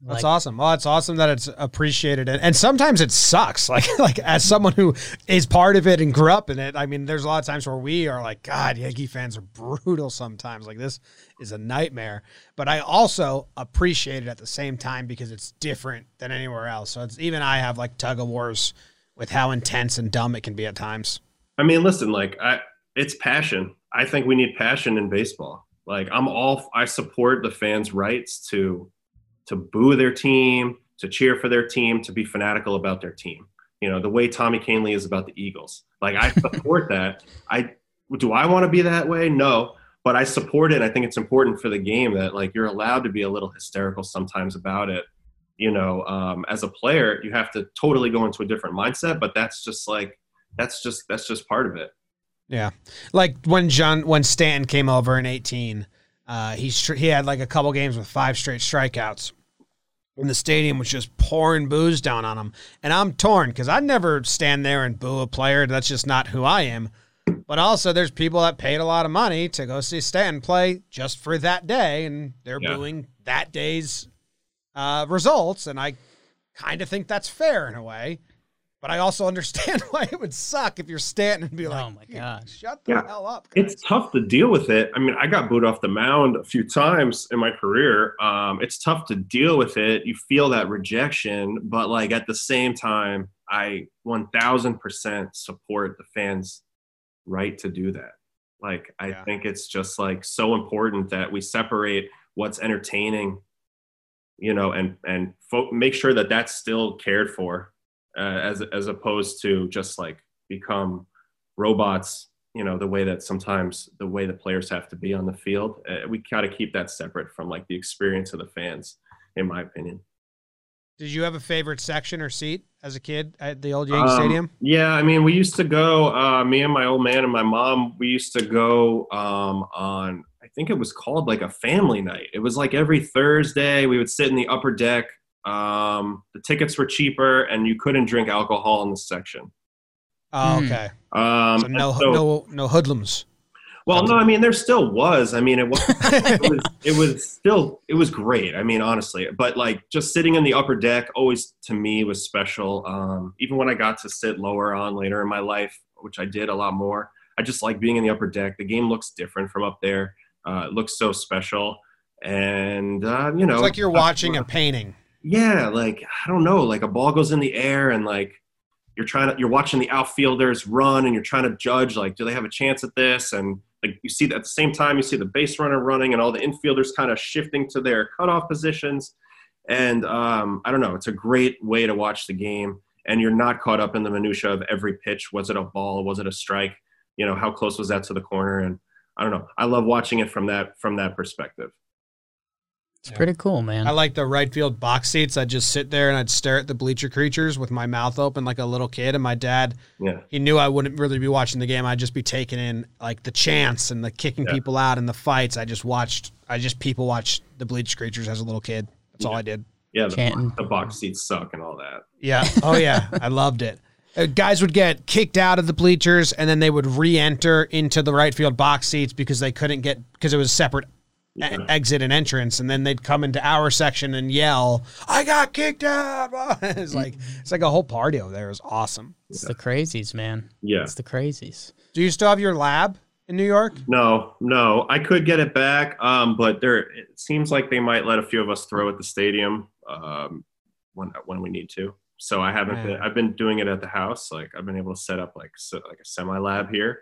That's
Like-
awesome. Well, it's awesome that it's appreciated, and, and sometimes it sucks. Like like as someone who is part of it and grew up in it, I mean, there's a lot of times where we are like, God, Yankee fans are brutal sometimes. Like this is a nightmare. But I also appreciate it at the same time because it's different than anywhere else. So it's even I have like tug of wars with how intense and dumb it can be at times.
I mean, listen, like I, it's passion. I think we need passion in baseball. Like I'm all, I support the fans' rights to, to boo their team, to cheer for their team, to be fanatical about their team. You know, the way Tommy Kahnle is about the Eagles. Like I support that. I do I want to be that way? No, but I support it. I think it's important for the game that like you're allowed to be a little hysterical sometimes about it. You know, um, as a player, you have to totally go into a different mindset. But that's just like that's just that's just part of it.
Yeah, like when John when Stanton came over in eighteen, uh, he he had like a couple games with five straight strikeouts, and the stadium was just pouring booze down on him. And I'm torn because I'd never stand there and boo a player. That's just not who I am. But also, there's people that paid a lot of money to go see Stanton play just for that day, and they're
Yeah.
booing that day's uh, results. And I kind of think that's fair in a way. But I also understand why it would suck if you're Stanton and be like,
Oh my gosh.
shut the
Yeah.
hell up. guys."
It's tough to deal with it. I mean, I got booed off the mound a few times in my career. Um, it's tough to deal with it. You feel that rejection, but like at the same time, I 1000% support the fans' right to do that. Like, I
Yeah.
think it's just like so important that we separate what's entertaining, you know, and and fo- make sure that that's still cared for, uh, as as opposed to just like become robots you know the way that sometimes the way the players have to be on the field uh, we got to keep that separate from like the experience of the fans in my opinion
Did you have a favorite section or seat as a kid at the old Yankee
Um,
Stadium?
yeah i mean we used to go uh, me and my old man and my mom we used to go um, on i think it was called like a family night. It was like every Thursday we would sit in the upper deck. Um, the tickets were cheaper, and you couldn't drink alcohol in the section.
Oh,
Hmm.
okay.
Um,
So no,
so-
no, no hoodlums.
Well, no, I mean there still was. I mean it was, it was it was still it was great. I mean honestly, but like just sitting in the upper deck always to me was special. Um, even when I got to sit lower on later in my life, which I did a lot more, I just like being in the upper deck. The game looks different from up there. Uh, it looks so special, and uh, you know,
It's like you're watching a painting.
Yeah, like I don't know, like a ball goes in the air and like you're trying to you're watching the outfielders run and you're trying to judge like do they have a chance at this and like you see at the same time you see the base runner running and all the infielders kind of shifting to their cutoff positions and um, I don't know, it's a great way to watch the game and you're not caught up in the minutia of every pitch. Was it a ball? Was it a strike? You know, how close was that to the corner? And I don't know. I love watching it from that from that perspective.
It's pretty cool, man.
I like the right field box seats. I'd just sit there and I'd stare at the bleacher creatures with my mouth open like a little kid. And my dad,
Yeah.
he knew I wouldn't really be watching the game. I'd just be taking in like the chants and the kicking
Yeah.
people out and the fights. I just watched. I just people watched the bleacher creatures as a little kid. That's all I did.
Yeah, the, the box seats suck and all that.
Yeah. Oh yeah. I loved it. Uh, guys would get kicked out of the bleachers and then they would re-enter into the right field box seats because they couldn't get because it was separate e- exit and entrance and then they'd come into our section and yell i got kicked out it's like it's like a whole party over there it was awesome
it's the crazies, man.
Yeah.
It's the crazies.
do you still have your lab in new york
No, no, I could get it back, um, but there it seems like they might let a few of us throw at the stadium um, when when we need to. So I haven't been. I've been doing it at the house. Like I've been able to set up like so, like a semi lab here,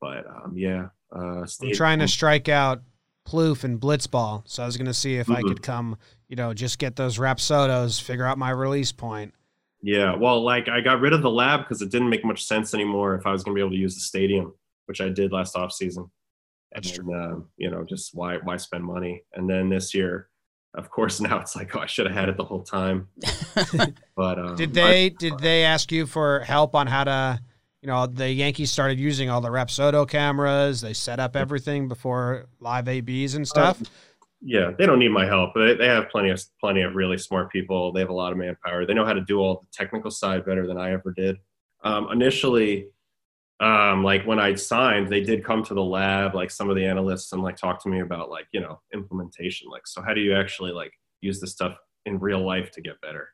but um, yeah, uh,
i'm trying to strike out Plouffe and blitzball so i was going to see if i
Mhm.
could come you know just get those rapsodos figure out my release point
Yeah, well, like I got rid of the lab because it didn't make much sense anymore if I was going to be able to use the stadium, which I did last off season.
That's
and, um, you know, just why why spend money? And then this year, of course, now it's like, oh, I should have had it the whole time. but um,
Did
I-
they did they ask you for help on how to you know the Yankees started using all the Rapsodo cameras they set up everything before live ABs and stuff
yeah, they don't need my help. They, they have plenty of plenty of really smart people. They have a lot of manpower. They know how to do all the technical side better than I ever did. Um, initially, um, like when I signed, they did come to the lab, like some of the analysts, and like talk to me about like you know implementation. Like, so how do you actually like use this stuff in real life to get better?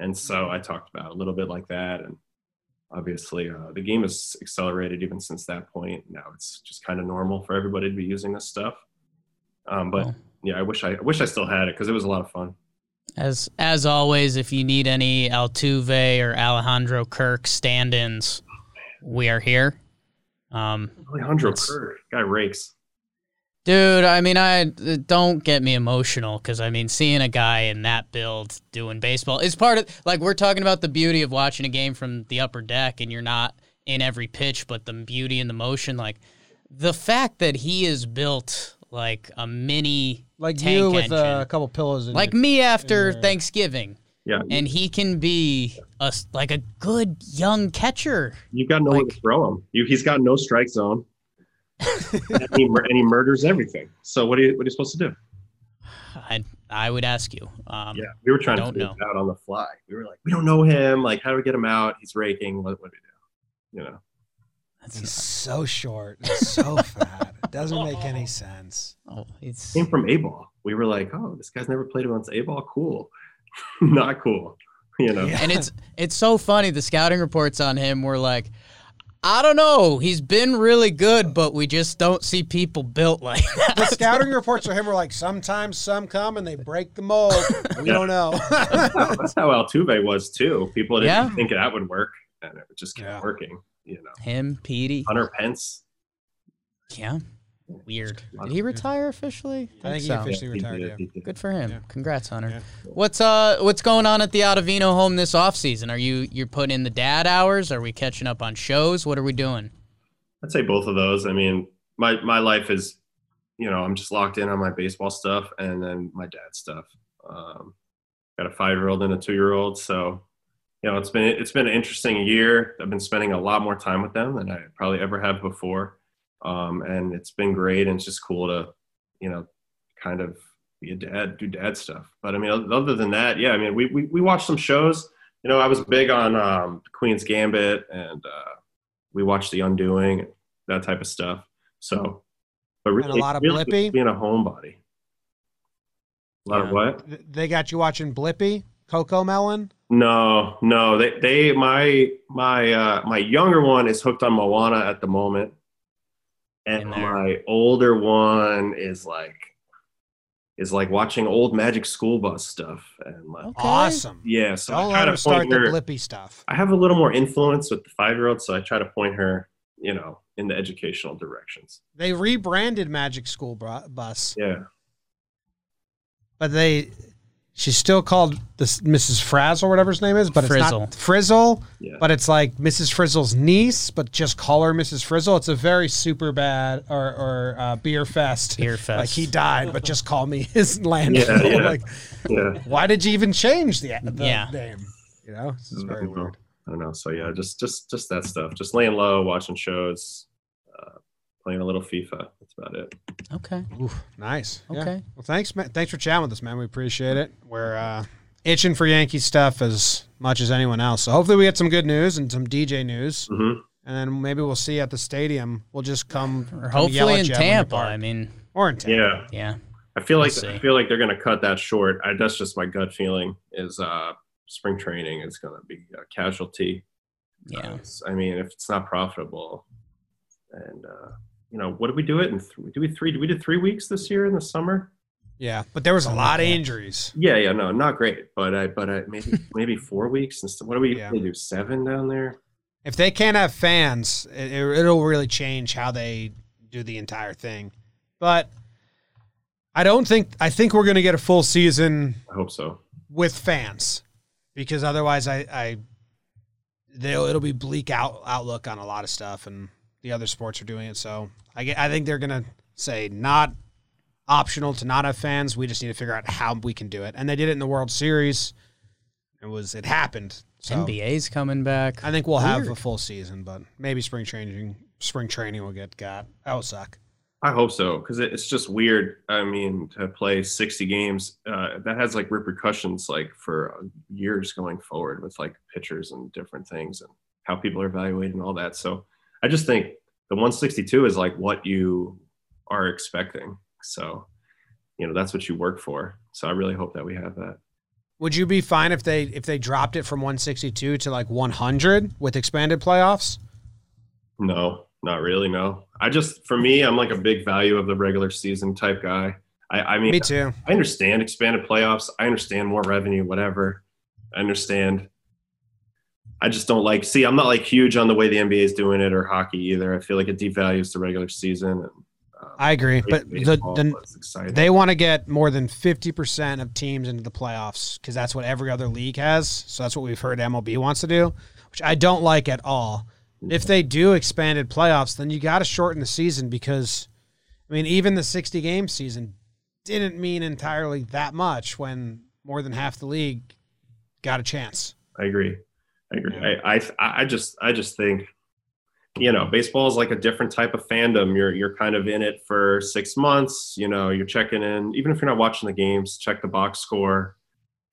And so I talked about a little bit like that, and obviously uh, the game has accelerated even since that point. Now it's just kind of normal for everybody to be using this stuff. Um, but
Cool.
yeah, I wish I, I wish I still had it because it was a lot of fun.
As as always, if you need any Altuve or Alejandro Kirk stand-ins, we are here. Um,
Alejandro Kirk, guy rakes.
Dude, I mean, I don't get me emotional because I mean, seeing a guy in that build doing baseball is part of like we're talking about the beauty of watching a game from the upper deck, and you're not in every pitch, but the beauty and the motion, like the fact that he is built like a mini
like
tank
you with uh,
engine.
a couple pillows in
like
your-
me after
Yeah.
Thanksgiving,
Yeah,
and he can be a s- like a good young catcher.
you've got nowhere
like-
to throw him. You, he's got no strike zone, and, he, mur- and he murders everything. So what are you what are you supposed to do?
I I would ask you. Um,
Yeah, we were trying to
don't
figure
know.
it out on the fly. We were like, we don't know him. Like, how do we get him out? He's raking. What, what do we do? You know.
that's
he's
not-
so short so fat it doesn't make any sense
oh, it's
Came from A ball. We were like, oh, this guy's never played against A ball. Cool, not cool. You know.
Yeah.
and it's it's so funny. The scouting reports on him were like, I don't know. He's been really good, but we just don't see people built like that.
the scouting reports for him were like sometimes some come and they break the mold we don't know
That's how- that's how Altuve was too. People didn't
Yeah.
think that would work, and it just kept
Yeah.
working. You know,
Him, Petey.
Hunter Pence.
Yeah. Weird. Did he retire officially?
I think he
so.
officially
he
retired
did,
yeah.
he.
Good for him.
Yeah.
Congrats, Hunter.
Yeah.
What's uh what's going on at the Ottavino home this offseason? Are you you're putting in the dad hours? Are we catching up on shows? What are we doing?
I'd say both of those. I mean, my my life is, you know, I'm just locked in on my baseball stuff and then my dad's stuff. Um, got a five year old and a two year old, so you know, it's been it's been an interesting year. I've been spending a lot more time with them than I probably ever have before, um, and it's been great. And it's just cool to you know, kind of be a dad, do dad stuff. But I mean, other than that, yeah, I mean, we we, we watched some shows. You know, I was big on um, Queen's Gambit, and uh, we watched The Undoing, that type of stuff. So, but really,
And a lot of
really
Blippi?
being a homebody. A lot of what?
They got you watching Blippi, Coco Melon.
No, no. They they my my uh my younger one is hooked on Moana at the moment. And my older one is like is like watching old Magic School Bus stuff and like
Okay.
Awesome.
yeah, so
Don't
I
let
try to
start
point
the
her
Blippi stuff.
I have a little more influence with the 5-year-old so I try to point her, you know, in the educational directions.
They rebranded Magic School Bus,
Yeah.
but they she's still called this Mrs. Frazzle, whatever his name is, but
Frizzle.
it's not Frizzle.
Yeah.
But it's like Mrs. Frizzle's niece, but just call her Mrs. Frizzle. It's a very Superbad or or uh, Beerfest.
Beer fest.
Like he died, but just call me his landfill.
Yeah, yeah.
like,
yeah.
why did you even change the, the
Yeah.
name? You know, it's
I
very
don't know.
weird.
I don't know. So yeah, just just just that stuff. Just laying low, watching shows, playing a little FIFA. That's about it.
Okay.
Oof, nice. Yeah.
Okay.
Well, thanks, man. Thanks for chatting with us, man. We appreciate it. We're uh, itching for Yankee stuff as much as anyone else. So hopefully we get some good news and some DJ news,
hmm
and then maybe we'll see you at the stadium. We'll just come,
Or
come yell
hopefully
at
in
you when
Tampa. I mean,
or in Tampa.
Yeah.
yeah.
I feel like
We'll
I
see.
feel like they're going to cut that short. I, that's just my gut feeling. Is uh, spring training is going to be a casualty.
Yeah.
It's- I mean, if it's not profitable, and uh, you know, what did we do it in? Th- do we three? Did we do three weeks this year in the summer?
Yeah, but there was a oh, lot of injuries.
Yeah, yeah, no, not great. But I, but I, maybe maybe four weeks. Instead, what do we
Yeah.
do? Seven down there.
If they can't have fans, it, it, it'll really change how they do the entire thing. But I don't think I think we're going to get a full season
I hope so.
with fans because otherwise I, I they'll it'll be bleak out outlook on a lot of stuff and the other sports are doing it. So I get, I think they're gonna say not optional to not have fans. We just need to figure out how we can do it. And they did it in the World Series. It was it happened. So
NBA's coming back.
I think we'll have a full season but maybe spring training spring training will get got. That will suck.
I hope so because it's just weird. I mean, to play 60 games, uh, that has like repercussions like for years going forward with like pitchers and different things and how people are evaluated and all that. So I just think the 162 is like what you are expecting. So, you know, that's what you work for. So I really hope that we have that.
would you be fine if they if they dropped it from 162 to like 100 with expanded playoffs
No, not really. No, I just for me, I'm like a big value of the regular season type guy. I, I mean,
me too
I understand expanded playoffs. I understand more revenue, whatever. I understand. I just don't like. See, I'm not like huge on the way the NBA is doing it or hockey either. I feel like it devalues the regular season. And, um,
I agree, but the, the, they want to get more than 50% of teams into the playoffs because that's what every other league has. So that's what we've heard MLB wants to do, which I don't like at all. If they do expanded playoffs, then you got to shorten the season because, I mean, even the 60 game season didn't mean entirely that much when more than half the league got a chance.
I agree. I agree.
Yeah.
I, I I just I just think, you know, baseball is like a different type of fandom. You're you're kind of in it for six months. You know, you're checking in, even if you're not watching the games, check the box score.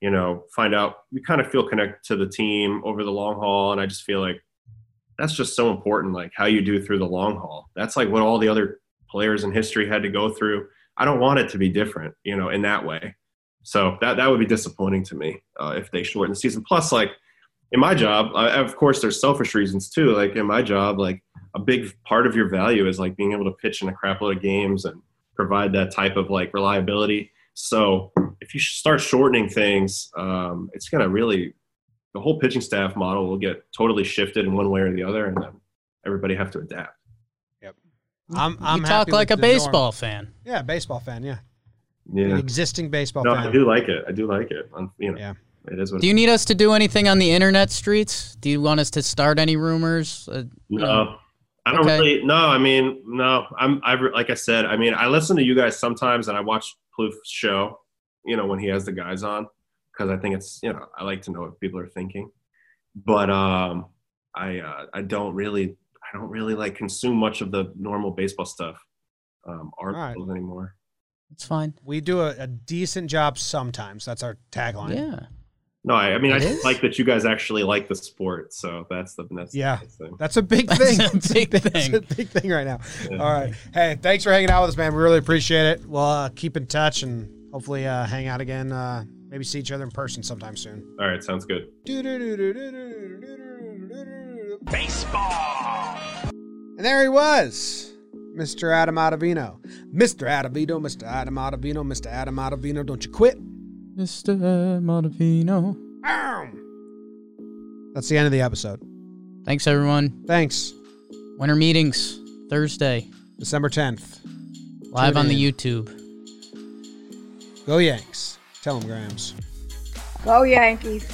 You know, find out. You kind of feel connected to the team over the long haul, and I just feel like that's just so important. Like how you do through the long haul. That's like what all the other players in history had to go through. I don't want it to be different. You know, in that way. So that that would be disappointing to me uh, if they shorten the season. Plus, like in my job, uh, of course, there's selfish reasons too. Like in my job, like a big part of your value is like being able to pitch in a crap load of games and provide that type of like reliability. So if you start shortening things, um, it's going to really the whole pitching staff model will get totally shifted in one way or the other, and then everybody have to adapt. Yep.
I'm, I'm
you talk like a
the norm.
baseball fan.
Yeah, baseball fan. Yeah,
Yeah,
An existing baseball
no,
fan.
I do like it. I do like it. Um, you know,
Yeah.
It is what.
Do you need us to do anything on the internet streets? Do you want us to start any rumors? Uh,
No, I don't
Okay.
really. No, I mean, no. I'm. I like I said. I mean, I listen to you guys sometimes, and I watch Plouffe's show. You know, when he has the guys on, because I think it's. You know, I like to know what people are thinking. But um, I uh, I don't really I don't really like consume much of the normal baseball stuff um, articles anymore.
It's fine.
We do a, a decent job sometimes. That's our tagline.
Yeah.
No, I, I mean, I
It
just
is?
like that you guys actually like the sport. So that's the that's the
Yeah.
nice thing.
That's a big
That's
thing.
a
It's
big
That's
thing.
a big thing right now.
Yeah.
All right. Hey, thanks for hanging out with us, man. We really appreciate it. We'll uh, keep in touch and hopefully uh, hang out again. Uh, maybe see each other in person sometime soon.
All right, sounds good.
Baseball. And there he was, Mr. Adam Ottavino. Mr. Ottavino, Mr. Adam Ottavino, Mr. Adam Ottavino. Don't you quit.
Mr. Montevino.
That's the end of the episode.
Thanks, everyone.
Thanks.
Winter meetings Thursday,
December 10th.
live
Tune
on the
in.
YouTube.
Go Yanks. Tell them, Grams.
Go Yankees.